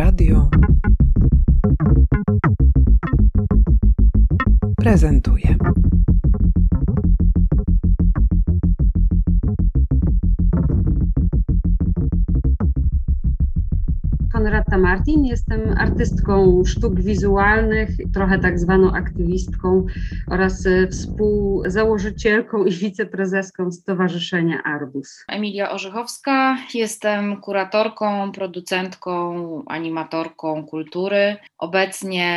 Radio prezentuje. Martin, jestem artystką sztuk wizualnych, trochę tak zwaną aktywistką oraz e, współzałożycielką i wiceprezeską Stowarzyszenia Arbus. Emilia Orzechowska, jestem kuratorką, producentką, animatorką kultury. Obecnie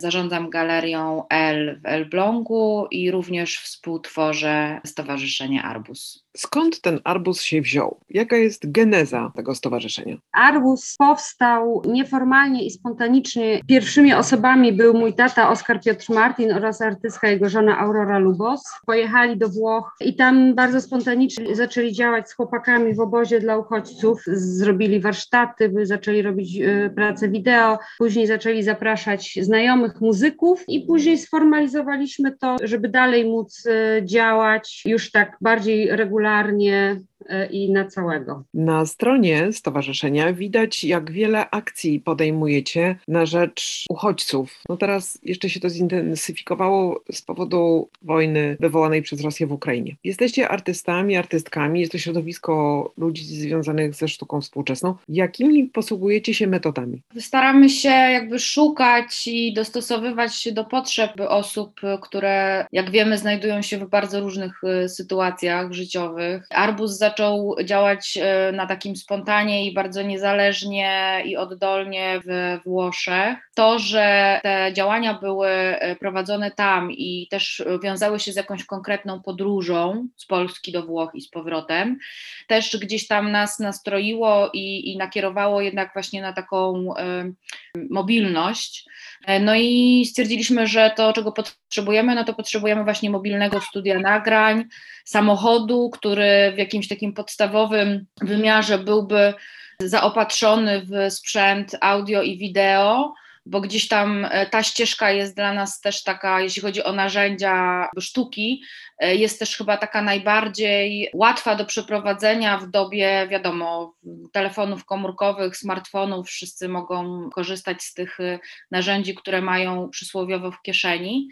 zarządzam galerią L w Elblągu i również współtworzę Stowarzyszenie Arbus. Skąd ten Arbus się wziął? Jaka jest geneza tego stowarzyszenia? Arbus powstał nieformalnie i spontanicznie. Pierwszymi osobami był mój tata Oskar Piotr Martin oraz artystka jego żona Aurora Lubos. Pojechali do Włoch i tam bardzo spontanicznie zaczęli działać z chłopakami w obozie dla uchodźców. Zrobili warsztaty, zaczęli robić y, pracę wideo, później zaczęli zapraszać znajomych muzyków i później sformalizowaliśmy to, żeby dalej móc y, działać już tak bardziej regularnie regularnie i na całego. Na stronie stowarzyszenia widać, jak wiele akcji podejmujecie na rzecz uchodźców. No teraz jeszcze się to zintensyfikowało z powodu wojny wywołanej przez Rosję w Ukrainie. Jesteście artystami, artystkami, jest to środowisko ludzi związanych ze sztuką współczesną. Jakimi posługujecie się metodami? Staramy się jakby szukać i dostosowywać się do potrzeb osób, które, jak wiemy, znajdują się w bardzo różnych e, sytuacjach życiowych. Arbus zaczął zaczął działać e, na takim spontanie i bardzo niezależnie i oddolnie w Włoszech. To, że te działania były e, prowadzone tam i też wiązały się z jakąś konkretną podróżą z Polski do Włoch i z powrotem, też gdzieś tam nas nastroiło i, i nakierowało jednak właśnie na taką y, mobilność. No i stwierdziliśmy, że to, czego potrzebujemy, no to potrzebujemy właśnie mobilnego studia nagrań, samochodu, który w jakimś takim podstawowym wymiarze byłby zaopatrzony w sprzęt audio i wideo, bo gdzieś tam e, ta ścieżka jest dla nas też taka, jeśli chodzi o narzędzia sztuki, e, jest też chyba taka najbardziej łatwa do przeprowadzenia w dobie, wiadomo, telefonów komórkowych, smartfonów, wszyscy mogą korzystać z tych e, narzędzi, które mają przysłowiowo w kieszeni.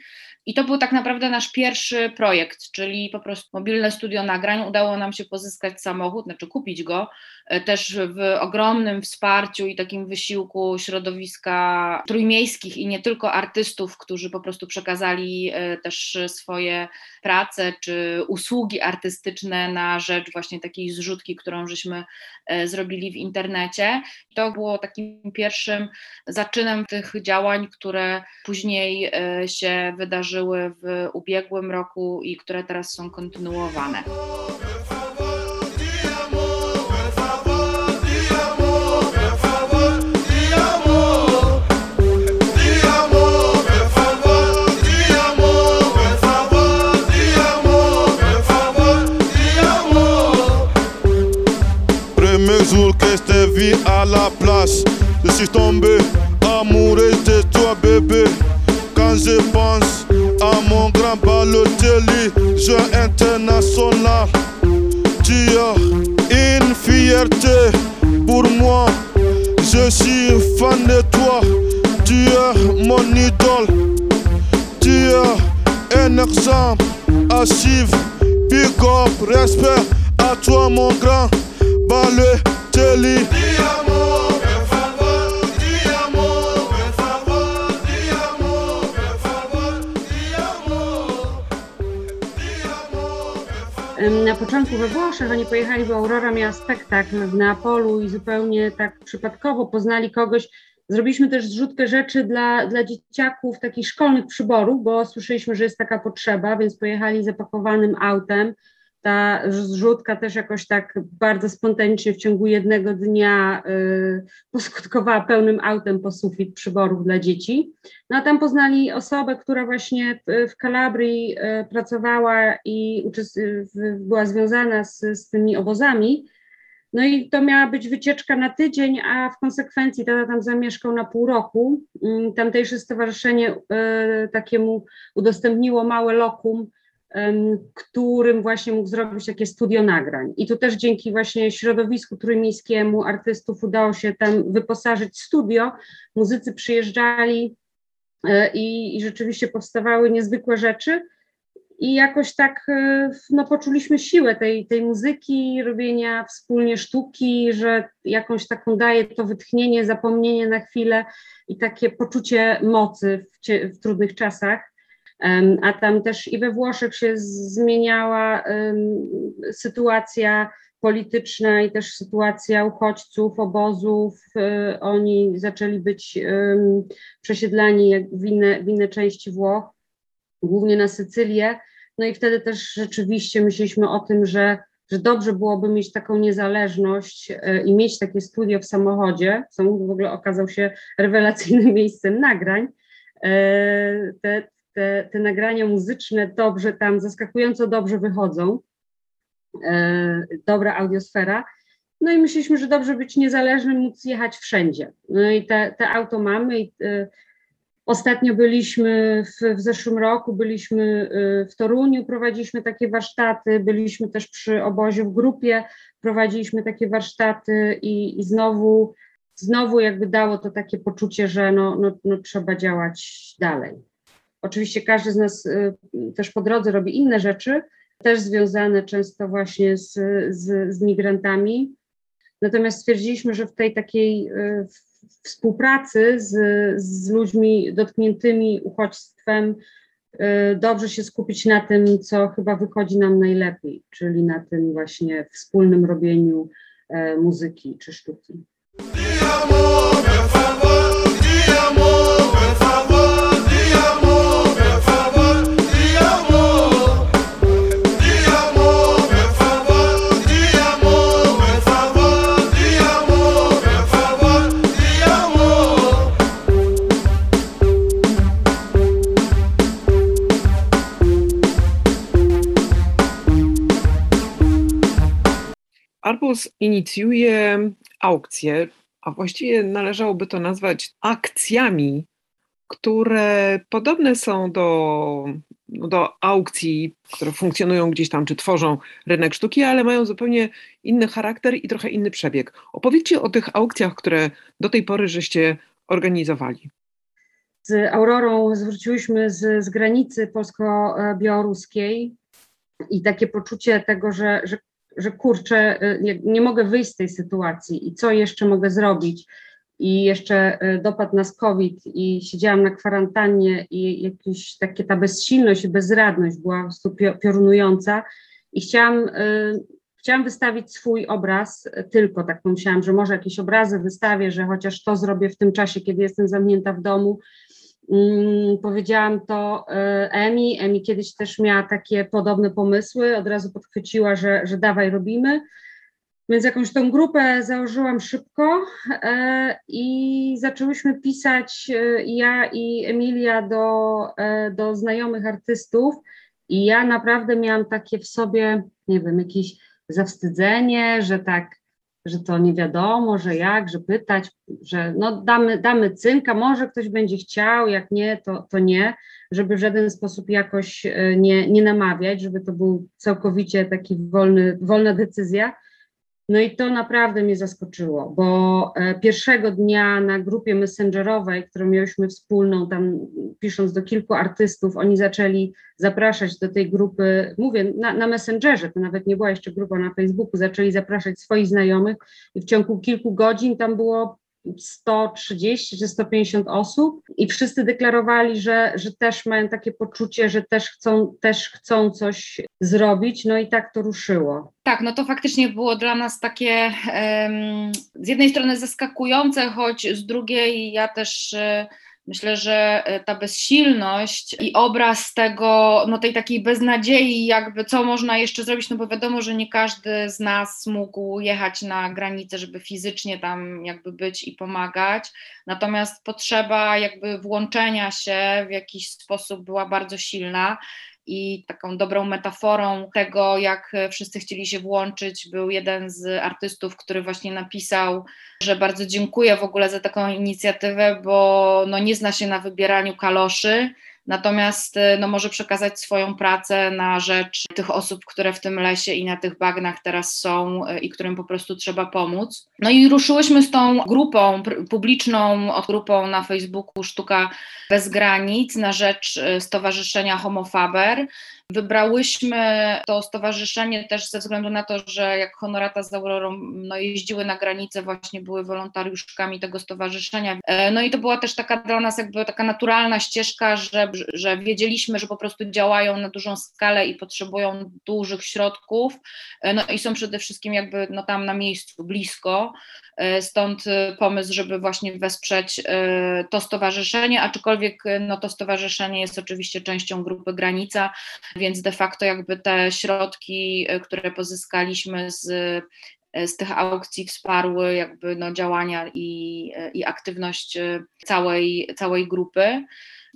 I to był tak naprawdę nasz pierwszy projekt, czyli po prostu mobilne studio nagrań. Udało nam się pozyskać samochód, znaczy kupić go, e, też w ogromnym wsparciu i takim wysiłku środowiska trójmiejskich i nie tylko artystów, którzy po prostu przekazali e, też swoje prace czy usługi artystyczne na rzecz właśnie takiej zrzutki, którą żeśmy e, zrobili w internecie. To było takim pierwszym zaczynem tych działań, które później się wydarzyły wydarzyły w ubiegłym roku i które teraz są kontynuowane. Suis tombé amoureux de toi bébé. Quand je pense à mon grand Balotelli, jeu international. Tu es une fierté pour moi. Je suis fan de toi. Tu es mon idole. Tu es un exemple à suivre. Big up, respect à toi, mon grand na początku we Włoszech, oni pojechali, bo Aurora miała spektakl w Neapolu i zupełnie tak przypadkowo poznali kogoś. Zrobiliśmy też zrzutkę rzeczy dla, dla dzieciaków, takich szkolnych przyborów, bo słyszeliśmy, że jest taka potrzeba, więc pojechali zapakowanym autem ta zrzutka też jakoś tak bardzo spontanicznie w ciągu jednego dnia y, poskutkowała pełnym autem po sufit przyborów dla dzieci. No a tam poznali osobę, która właśnie w Kalabrii y, pracowała i była związana z, z tymi obozami. No i to miała być wycieczka na tydzień, a w konsekwencji tata tam zamieszkał na pół roku. Y, tamtejsze stowarzyszenie y, takiemu udostępniło małe lokum którym właśnie mógł zrobić takie studio nagrań. I tu też dzięki właśnie środowisku trójmiejskiemu artystów udało się tam wyposażyć studio. Muzycy przyjeżdżali e, i, i rzeczywiście powstawały niezwykłe rzeczy. I jakoś tak e, no, poczuliśmy siłę tej, tej muzyki, robienia wspólnie sztuki, że jakąś taką daje to wytchnienie, zapomnienie na chwilę i takie poczucie mocy w, w trudnych czasach a tam też i we Włoszech się zmieniała sytuacja polityczna i też sytuacja uchodźców, obozów. E, oni zaczęli być przesiedlani w inne, w inne części Włoch, głównie na Sycylię. No i wtedy też rzeczywiście myśleliśmy o tym, że, że dobrze byłoby mieć taką niezależność e, i mieć takie studio w samochodzie. Samochód w ogóle okazał się rewelacyjnym miejscem nagrań. E, te, te, te nagrania muzyczne dobrze tam, zaskakująco dobrze wychodzą, e, dobra audiosfera. No i myśleliśmy, że dobrze być niezależnym, móc jechać wszędzie. No i te, te auto mamy. I, e, ostatnio byliśmy w, w zeszłym roku, byliśmy e, w Toruniu, prowadziliśmy takie warsztaty, byliśmy też przy obozie w grupie, prowadziliśmy takie warsztaty i, i znowu, znowu jakby dało to takie poczucie, że no, no, no trzeba działać dalej. Oczywiście każdy z nas y, też po drodze robi inne rzeczy, też związane często właśnie z, z, z migrantami. Natomiast stwierdziliśmy, że w tej takiej y, współpracy z, z ludźmi dotkniętymi uchodźstwem y, dobrze się skupić na tym, co chyba wychodzi nam najlepiej, czyli na tym właśnie wspólnym robieniu muzyki czy sztuki. Arbus inicjuje aukcje, a właściwie należałoby to nazwać akcjami, które podobne są do, do aukcji, które funkcjonują gdzieś tam, czy tworzą rynek sztuki, ale mają zupełnie inny charakter i trochę inny przebieg. Opowiedzcie o tych aukcjach, które do tej pory żeście organizowali. Z Aurorą zwróciłyśmy z, z granicy polsko-białoruskiej i takie poczucie tego, że, że że kurczę, y, nie, mogę wyjść z tej sytuacji i co jeszcze mogę zrobić. I jeszcze y, dopadł nas COVID i siedziałam na kwarantannie i jakieś takie ta bezsilność i bezradność była po prostu piorunująca i chciałam, y, chciałam wystawić swój obraz tylko, tak pomyślałam, że może jakieś obrazy wystawię, że chociaż to zrobię w tym czasie, kiedy jestem zamknięta w domu, powiedziałam to e, Emi. Emi kiedyś też miała takie podobne pomysły, od razu podchwyciła, że, że dawaj robimy. Więc jakąś tą grupę założyłam szybko e, i zaczęłyśmy pisać e, ja i Emilia do, do znajomych artystów. I ja naprawdę miałam takie w sobie, nie wiem, jakieś zawstydzenie, że tak że to nie wiadomo, że jak, że pytać, że no damy, damy cynka, może ktoś będzie chciał, jak nie, to, to nie, żeby w żaden sposób jakoś e, nie, nie namawiać, żeby to był całkowicie taki wolny, wolna decyzja. No i to naprawdę mnie zaskoczyło, bo e, pierwszego dnia na grupie messengerowej, którą mieliśmy wspólną, tam pisząc do kilku artystów, oni zaczęli zapraszać do tej grupy, mówię, na, na Messengerze, to nawet nie była jeszcze grupa na Facebooku, zaczęli zapraszać swoich znajomych i w ciągu kilku godzin tam było 130 czy 150 osób i wszyscy deklarowali, że, że też mają takie poczucie, że też chcą, też chcą coś zrobić, no i tak to ruszyło. Tak, no to faktycznie było dla nas takie z jednej strony zaskakujące, choć z drugiej ja też um, Myślę, że e, ta bezsilność i obraz tego, no tej takiej beznadziei, jakby co można jeszcze zrobić, no bo wiadomo, że nie każdy z nas mógł jechać na granicę, żeby fizycznie tam jakby być i pomagać. Natomiast potrzeba jakby włączenia się w jakiś sposób była bardzo silna i taką dobrą metaforą tego, jak wszyscy chcieli się włączyć, był jeden z artystów, który właśnie napisał, że bardzo dziękuję w ogóle za taką inicjatywę, bo no nie zna się na wybieraniu kaloszy, natomiast no, może przekazać swoją pracę na rzecz tych osób, które w tym lesie i na tych bagnach teraz są i którym po prostu trzeba pomóc. No i ruszyłyśmy z tą grupą publiczną, grupą na Facebooku Sztuka Bez Granic na rzecz Stowarzyszenia Homofaber. Wybrałyśmy to stowarzyszenie też ze względu na to, że jak Honorata z Aurorą no, jeździły na granicę, właśnie były wolontariuszkami tego stowarzyszenia. E, no i to była też taka dla nas jakby taka naturalna ścieżka, że, że wiedzieliśmy, że po prostu działają na dużą skalę i potrzebują dużych środków, e, no i są przede wszystkim jakby no, tam na miejscu, blisko. E, stąd pomysł, żeby właśnie wesprzeć to stowarzyszenie, aczkolwiek no, to stowarzyszenie jest oczywiście częścią grupy Granica, więc de facto jakby te środki, e, które pozyskaliśmy z, e, z tych aukcji wsparły jakby no działania i, e, i aktywność całej, całej grupy.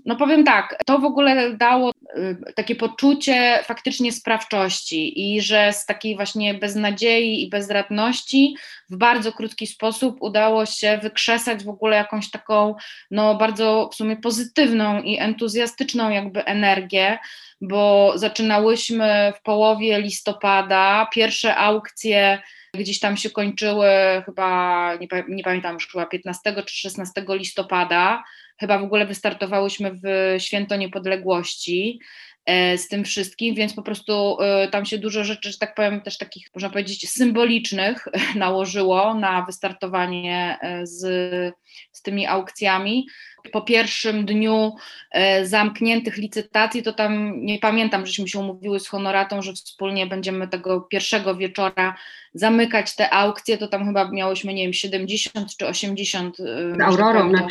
No powiem tak, to w ogóle dało takie poczucie faktycznie sprawczości i że z takiej właśnie beznadziei i bezradności w bardzo krótki sposób udało się wykrzesać w ogóle jakąś taką no bardzo w sumie pozytywną i entuzjastyczną jakby energię, bo zaczynałyśmy w połowie listopada, pierwsze aukcje gdzieś tam się kończyły chyba, nie, nie, pamiętam już, chyba 15 czy 16 listopada, chyba w ogóle wystartowałyśmy w Święto Niepodległości e, z tym wszystkim, więc po prostu e, tam się dużo rzeczy, że tak powiem, też takich, można powiedzieć, symbolicznych nałożyło na wystartowanie e, z, z tymi aukcjami po pierwszym dniu zamkniętych licytacji, to tam nie pamiętam, żeśmy się umówiły z Honoratą, że wspólnie będziemy tego pierwszego wieczora zamykać te aukcje, to tam chyba miałyśmy, nie wiem, 70 czy 80. Z Aurorą na, na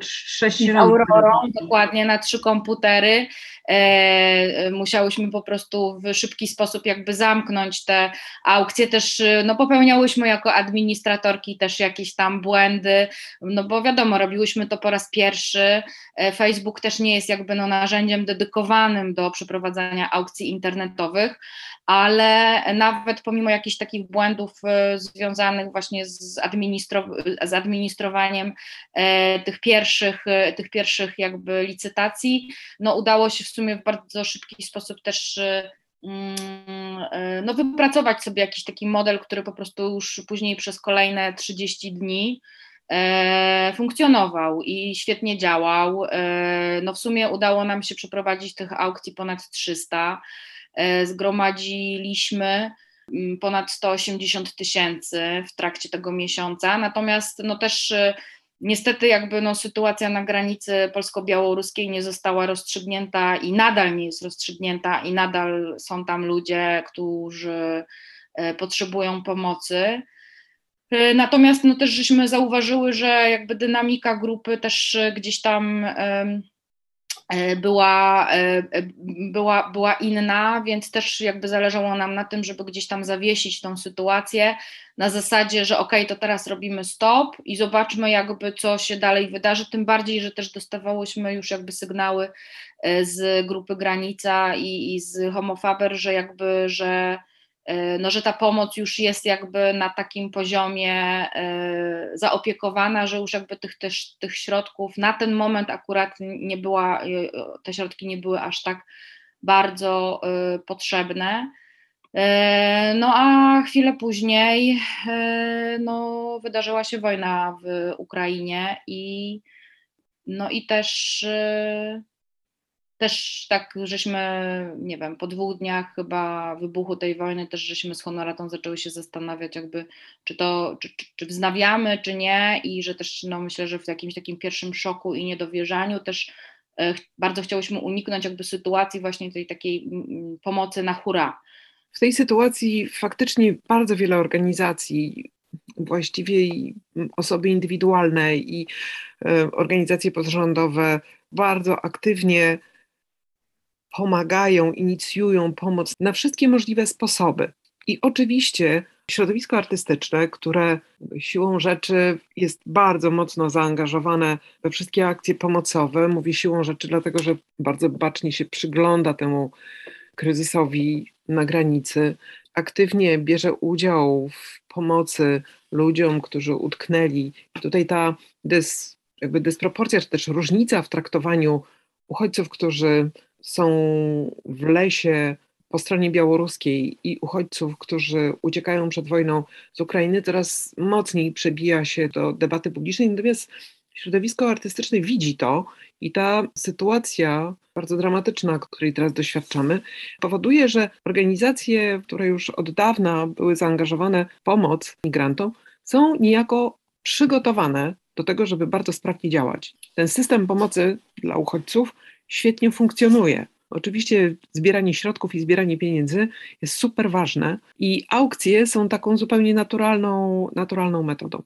sześć Aurorą, dokładnie, na trzy komputery. E, musiałyśmy po prostu w szybki sposób jakby zamknąć te aukcje. Też no, popełniałyśmy jako administratorki też jakieś tam błędy, no bo wiadomo, robiłyśmy to po raz pierwszy. E, Facebook też nie jest jakby no, narzędziem dedykowanym do przeprowadzania aukcji internetowych, ale nawet pomimo jakichś takich błędów e, związanych właśnie z, administro, z administrowaniem e, tych pierwszych, e, tych pierwszych jakby licytacji, no udało się w sumie w bardzo szybki sposób też mm, no, wypracować sobie jakiś taki model, który po prostu już później przez kolejne 30 dni funkcjonował i świetnie działał. No w sumie udało nam się przeprowadzić tych aukcji ponad 300. E, zgromadziliśmy mm, ponad 180 tysięcy w trakcie tego miesiąca, natomiast no też e, niestety jakby no sytuacja na granicy polsko-białoruskiej nie została rozstrzygnięta i nadal nie jest rozstrzygnięta i nadal są tam ludzie, którzy e, potrzebują pomocy. Natomiast no też żeśmy zauważyły, że jakby dynamika grupy też gdzieś tam była, e, e, była, była inna, więc też jakby zależało nam na tym, żeby gdzieś tam zawiesić tą sytuację na zasadzie, że ok, to teraz robimy stop i zobaczmy jakby co się dalej wydarzy, tym bardziej, że też dostawałyśmy już jakby sygnały z grupy Granica i, i z Homofaber, że jakby, że E, no, że ta pomoc już jest jakby na takim poziomie e, zaopiekowana, że już jakby tych, też, tych środków na ten moment akurat nie była, e, te środki nie były aż tak bardzo potrzebne. No a chwilę później no, wydarzyła się wojna w Ukrainie i no i też też tak, żeśmy, nie wiem, po dwóch dniach chyba wybuchu tej wojny, też żeśmy z Honoratą zaczęły się zastanawiać, jakby, czy to, czy, czy, czy wznawiamy, czy nie, i że też, no myślę, że w jakimś takim pierwszym szoku i niedowierzaniu też e, bardzo chciałyśmy uniknąć jakby sytuacji właśnie tej takiej pomocy na hura. W tej sytuacji faktycznie bardzo wiele organizacji, właściwie i osoby indywidualne i e, organizacje pozarządowe bardzo aktywnie pomagają, inicjują pomoc na wszystkie możliwe sposoby. I oczywiście środowisko artystyczne, które siłą rzeczy jest bardzo mocno zaangażowane we wszystkie akcje pomocowe, mówię siłą rzeczy, dlatego że bardzo bacznie się przygląda temu kryzysowi na granicy, aktywnie bierze udział w pomocy ludziom, którzy utknęli. Tutaj ta dys, jakby dysproporcja, czy też różnica w traktowaniu uchodźców, którzy są w lesie po stronie białoruskiej i uchodźców, którzy uciekają przed wojną z Ukrainy, coraz mocniej przebija się do debaty publicznej. Natomiast środowisko artystyczne widzi to i ta sytuacja bardzo dramatyczna, której teraz doświadczamy, powoduje, że organizacje, które już od dawna były zaangażowane w pomoc migrantom, są niejako przygotowane do tego, żeby bardzo sprawnie działać. Ten system pomocy dla uchodźców świetnie funkcjonuje. Oczywiście zbieranie środków i zbieranie pieniędzy jest super ważne i aukcje są taką zupełnie naturalną, naturalną metodą.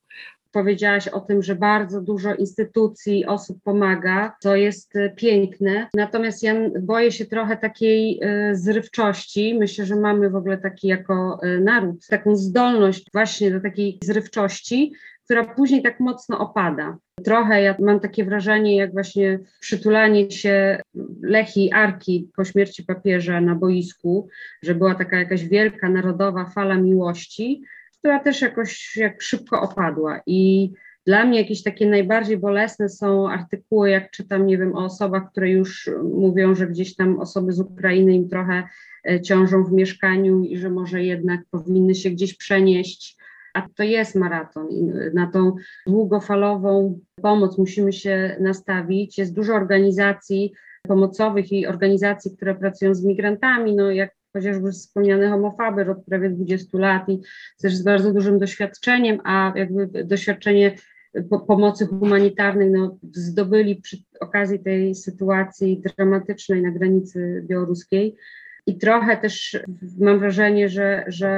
Powiedziałaś o tym, że bardzo dużo instytucji, osób pomaga, co jest e, piękne. Natomiast ja boję się trochę takiej e, zrywczości. Myślę, że mamy w ogóle taki jako e, naród taką zdolność właśnie do takiej zrywczości, która później tak mocno opada. Trochę ja mam takie wrażenie, jak właśnie przytulanie się Lechi Arki po śmierci papieża na boisku, że była taka jakaś wielka narodowa fala miłości, która też jakoś jak szybko opadła. I dla mnie jakieś takie najbardziej bolesne są artykuły, jak czytam, nie wiem, o osobach, które już mówią, że gdzieś tam osoby z Ukrainy im trochę e, ciążą w mieszkaniu i że może jednak powinny się gdzieś przenieść a to jest maraton i na tą długofalową pomoc musimy się nastawić. Jest dużo organizacji pomocowych i organizacji, które pracują z migrantami, no jak chociażby wspomniany homofaber od prawie 20 lat i też z bardzo dużym doświadczeniem, a jakby doświadczenie pomocy humanitarnej no, zdobyli przy okazji tej sytuacji dramatycznej na granicy białoruskiej. I trochę też mam wrażenie, że, że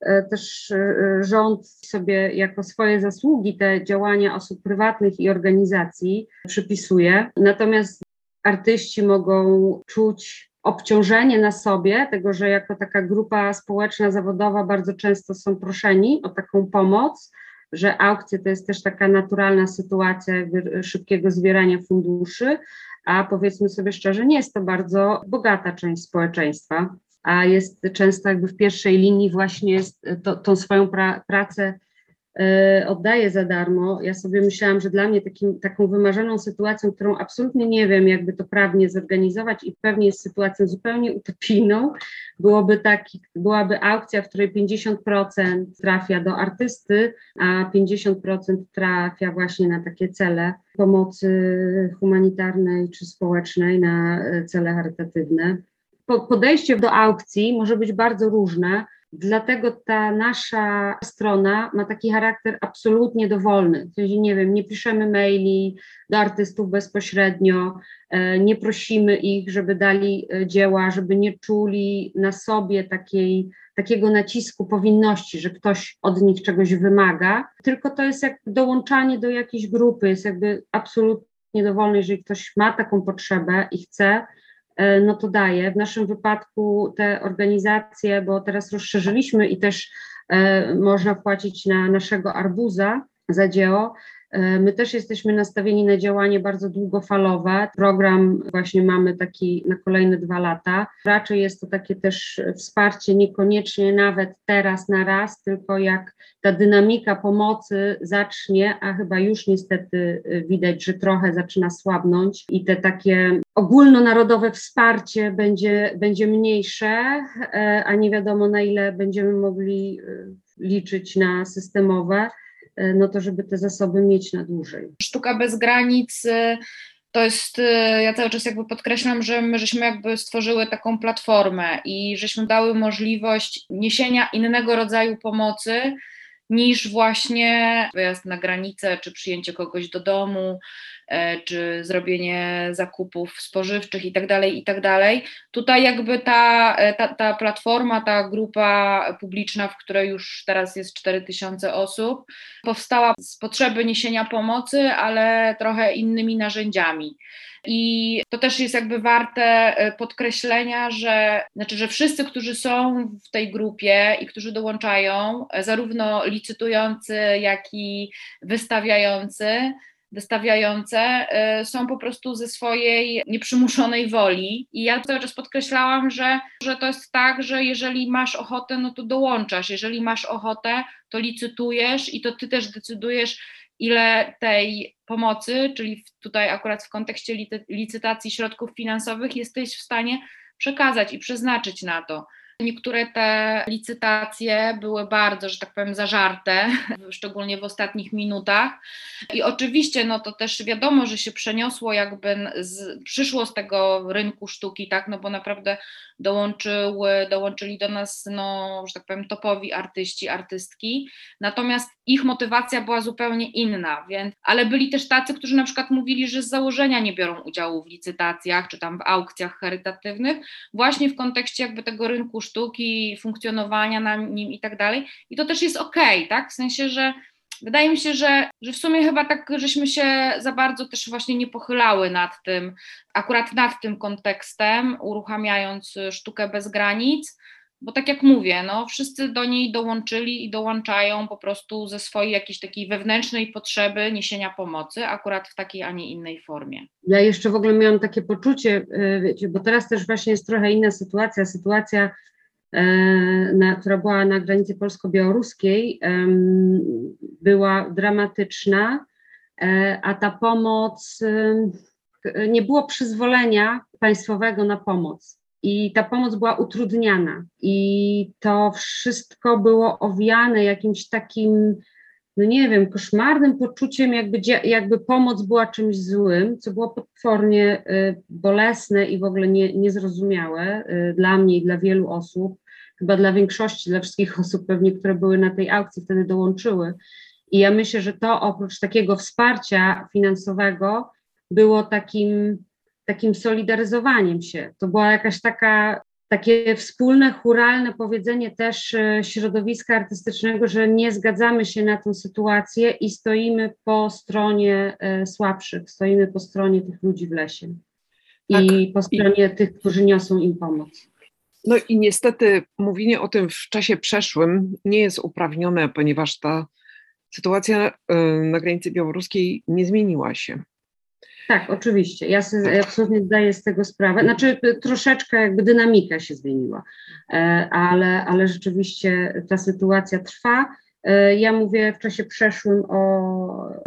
e, też e, rząd sobie jako swoje zasługi te działania osób prywatnych i organizacji przypisuje. Natomiast artyści mogą czuć obciążenie na sobie, tego, że jako taka grupa społeczna, zawodowa bardzo często są proszeni o taką pomoc, że aukcje to jest też taka naturalna sytuacja szybkiego zbierania funduszy, a powiedzmy sobie szczerze, nie jest to bardzo bogata część społeczeństwa, a jest często jakby w pierwszej linii właśnie to, tą swoją pra, pracę y, oddaje za darmo. Ja sobie myślałam, że dla mnie takim, taką wymarzoną sytuacją, którą absolutnie nie wiem, jakby to prawnie zorganizować i pewnie jest sytuacją zupełnie utopijną, byłoby taki, byłaby aukcja, w której 50% trafia do artysty, a 50% trafia właśnie na takie cele pomocy humanitarnej czy społecznej, na cele charytatywne. Podejście do aukcji może być bardzo różne. Dlatego ta nasza strona ma taki charakter absolutnie dowolny. Czyli nie wiem, nie piszemy maili do artystów bezpośrednio, e, nie prosimy ich, żeby dali e, dzieła, żeby nie czuli na sobie takiej, takiego nacisku powinności, że ktoś od nich czegoś wymaga, tylko to jest jak dołączanie do jakiejś grupy, jest jakby absolutnie dowolne, jeżeli ktoś ma taką potrzebę i chce, no to daje. W naszym wypadku te organizacje, bo teraz rozszerzyliśmy i też e, można płacić na naszego arbuza za dzieło, E, my też jesteśmy nastawieni na działanie bardzo długofalowe. Program właśnie mamy taki na kolejne dwa lata. Raczej jest to takie też wsparcie niekoniecznie nawet teraz na raz, tylko jak ta dynamika pomocy zacznie, a chyba już niestety widać, że trochę zaczyna słabnąć i te takie ogólnonarodowe wsparcie będzie, będzie mniejsze, e, a nie wiadomo na ile będziemy mogli e, liczyć na systemowe. E, no to żeby te zasoby mieć na dłużej. Sztuka bez granic e, to jest, e, ja cały czas jakby podkreślam, że my żeśmy jakby stworzyły taką platformę i żeśmy dały możliwość niesienia innego rodzaju pomocy niż właśnie wyjazd na granicę, czy przyjęcie kogoś do domu, czy zrobienie zakupów spożywczych i tak dalej, i tak. Tutaj jakby ta, e, ta, ta platforma, ta grupa publiczna, w której już teraz jest 4000 osób, powstała z potrzeby niesienia pomocy, ale trochę innymi narzędziami. I to też jest jakby warte e, podkreślenia, że znaczy, że wszyscy, którzy są w tej grupie i którzy dołączają, zarówno licytujący, jak i wystawiający, wystawiające y, są po prostu ze swojej nieprzymuszonej woli. I ja cały czas podkreślałam, że, że to jest tak, że jeżeli masz ochotę, no to dołączasz. Jeżeli masz ochotę, to licytujesz i to ty też decydujesz, ile tej pomocy, czyli tutaj akurat w kontekście licytacji środków finansowych, jesteś w stanie przekazać i przeznaczyć na to. Niektóre te licytacje były bardzo, że tak powiem, zażarte, szczególnie w ostatnich minutach. I oczywiście, no to też wiadomo, że się przeniosło, jakby z, przyszło z tego rynku sztuki, tak, no bo naprawdę dołączyły, dołączyli do nas, no, że tak powiem, topowi artyści, artystki. Natomiast ich motywacja była zupełnie inna, więc, ale byli też tacy, którzy na przykład mówili, że z założenia nie biorą udziału w licytacjach czy tam w aukcjach charytatywnych, właśnie w kontekście jakby tego rynku sztuki, funkcjonowania na nim i tak dalej. I to też jest okej, okay, tak? W sensie, że wydaje mi się, że, że w sumie chyba tak, żeśmy się za bardzo też właśnie nie pochylały nad tym, akurat nad tym kontekstem, uruchamiając sztukę bez granic, bo tak jak mówię, no, wszyscy do niej dołączyli i dołączają po prostu ze swojej jakiejś takiej wewnętrznej potrzeby niesienia pomocy, akurat w takiej, a nie innej formie. Ja jeszcze w ogóle miałam takie poczucie, e, wiecie, bo teraz też właśnie jest trochę inna sytuacja, sytuacja, na, która była na granicy polsko-białoruskiej, była dramatyczna, e, a ta pomoc, nie było przyzwolenia państwowego na pomoc i ta pomoc była utrudniana. I to wszystko było owiane jakimś takim, no nie wiem, koszmarnym poczuciem, jakby, jakby pomoc była czymś złym, co było potwornie bolesne i w ogóle nie, niezrozumiałe dla mnie i dla wielu osób, chyba dla większości, dla wszystkich osób pewnie, które były na tej aukcji, wtedy dołączyły. I ja myślę, że to oprócz takiego wsparcia finansowego było takim takim solidaryzowaniem się. To była jakaś taka, takie wspólne, churalne powiedzenie też e, środowiska artystycznego, że nie zgadzamy się na tę sytuację i stoimy po stronie e, słabszych, stoimy po stronie tych ludzi w lesie tak. i po stronie I... tych, którzy niosą im pomoc. No i niestety mówienie o tym w czasie przeszłym nie jest uprawnione, ponieważ ta sytuacja e, na granicy białoruskiej nie zmieniła się. Tak, oczywiście. Ja sobie absolutnie zdaję z tego sprawę. Znaczy troszeczkę jakby dynamika się zmieniła, e, ale, ale rzeczywiście ta sytuacja trwa. E, ja mówię w czasie przeszłym o,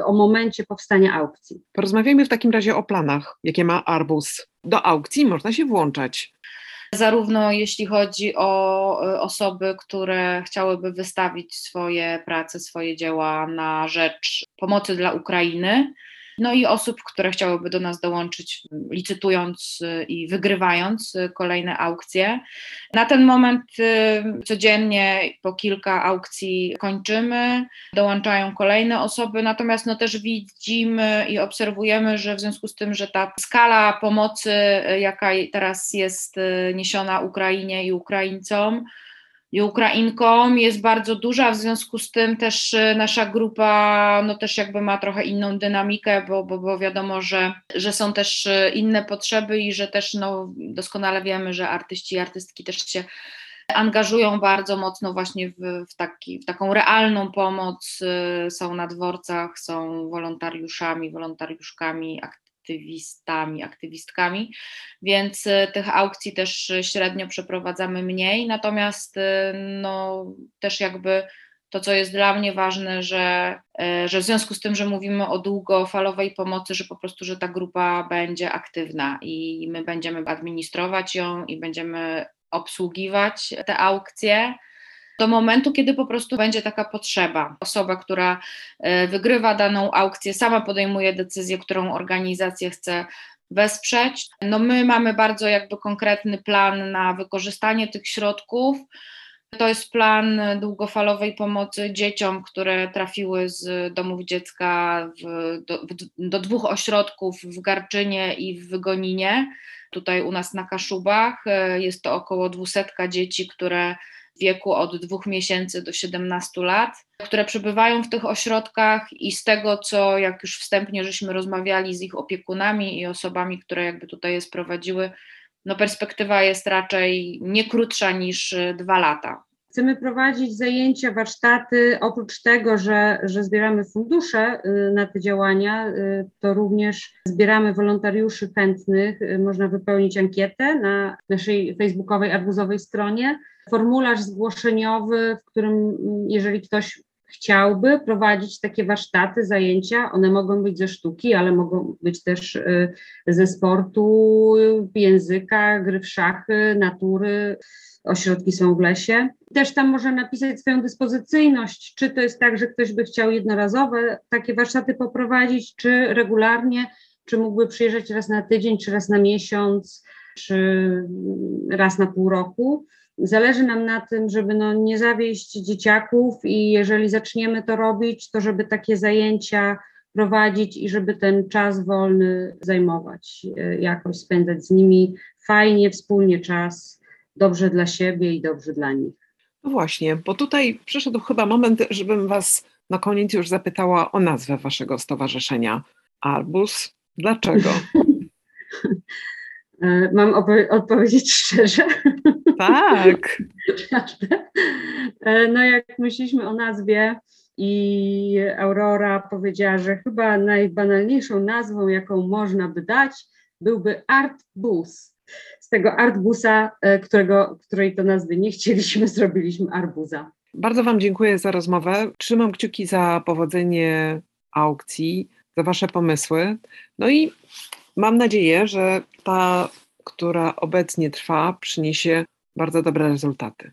o momencie powstania aukcji. Porozmawiajmy w takim razie o planach, jakie ma Arbus. Do aukcji można się włączać. Zarówno jeśli chodzi o e, osoby, które chciałyby wystawić swoje prace, swoje dzieła na rzecz pomocy dla Ukrainy, no i osób, które chciałyby do nas dołączyć, licytując y, i wygrywając y, kolejne aukcje. Na ten moment y, codziennie po kilka aukcji kończymy, dołączają kolejne osoby, natomiast no też widzimy i obserwujemy, że w związku z tym, że ta skala pomocy, jaka teraz jest niesiona Ukrainie i Ukraińcom, i Ukrainkom jest bardzo duża, w związku z tym też y, nasza grupa no też jakby ma trochę inną dynamikę, bo, bo, bo wiadomo, że, że są też y, inne potrzeby i że też no, doskonale wiemy, że artyści i artystki też się angażują bardzo mocno właśnie w, w, taki, w taką realną pomoc, y, są na dworcach, są wolontariuszami, wolontariuszkami, aktywistami, aktywistkami, więc y, tych aukcji też średnio przeprowadzamy mniej, natomiast y, no, też jakby to, co jest dla mnie ważne, że, że w związku z tym, że mówimy o długofalowej pomocy, że po prostu, że ta grupa będzie aktywna i my będziemy administrować ją i będziemy obsługiwać te aukcje do momentu, kiedy po prostu będzie taka potrzeba. Osoba, która e, wygrywa daną aukcję, sama podejmuje decyzję, którą organizacja chce wesprzeć. No my mamy bardzo jakby konkretny plan na wykorzystanie tych środków. To jest plan długofalowej pomocy dzieciom, które trafiły z domów dziecka w, do, w, do dwóch ośrodków w Garczynie i w Wygoninie. Tutaj u nas na Kaszubach e, jest to około dwusetka dzieci, które wieku od dwóch miesięcy do 17 lat, które przebywają w tych ośrodkach i z tego, co jak już wstępnie żeśmy rozmawiali z ich opiekunami i osobami, które jakby tutaj je sprowadziły, no perspektywa jest raczej nie krótsza niż dwa lata. Chcemy prowadzić zajęcia, warsztaty. Oprócz tego, że, że zbieramy fundusze y, na te działania, y, to również zbieramy wolontariuszy chętnych. Y, można wypełnić ankietę na naszej facebookowej arbuzowej stronie. Formularz zgłoszeniowy, w którym mm, jeżeli ktoś chciałby prowadzić takie warsztaty, zajęcia. One mogą być ze sztuki, ale mogą być też ze sportu, języka, gry w szachy, natury ośrodki są w lesie. Też tam może napisać swoją dyspozycyjność, czy to jest tak, że ktoś by chciał jednorazowe takie warsztaty poprowadzić, czy regularnie, czy mógłby przyjeżdżać raz na tydzień, czy raz na miesiąc, czy raz na pół roku. Zależy nam na tym, żeby no nie zawieść dzieciaków i jeżeli zaczniemy to robić, to żeby takie zajęcia prowadzić i żeby ten czas wolny zajmować, e, jakoś spędzać z nimi fajnie, wspólnie czas dobrze dla siebie i dobrze dla nich. No właśnie, bo tutaj przyszedł chyba moment, żebym Was na koniec już zapytała o nazwę Waszego stowarzyszenia. Arbus. Dlaczego? E, mam odpowiedzieć szczerze? Tak. E, no jak myśleliśmy o nazwie i Aurora powiedziała, że chyba najbanalniejszą nazwą, jaką można by dać, byłby Art Bus z tego artbusa, e, którego, której to nazwy nie chcieliśmy, zrobiliśmy arbuza. Bardzo Wam dziękuję za rozmowę. Trzymam kciuki za powodzenie aukcji, za Wasze pomysły. No i mam nadzieję, że ta, która obecnie trwa, przyniesie bardzo dobre rezultaty.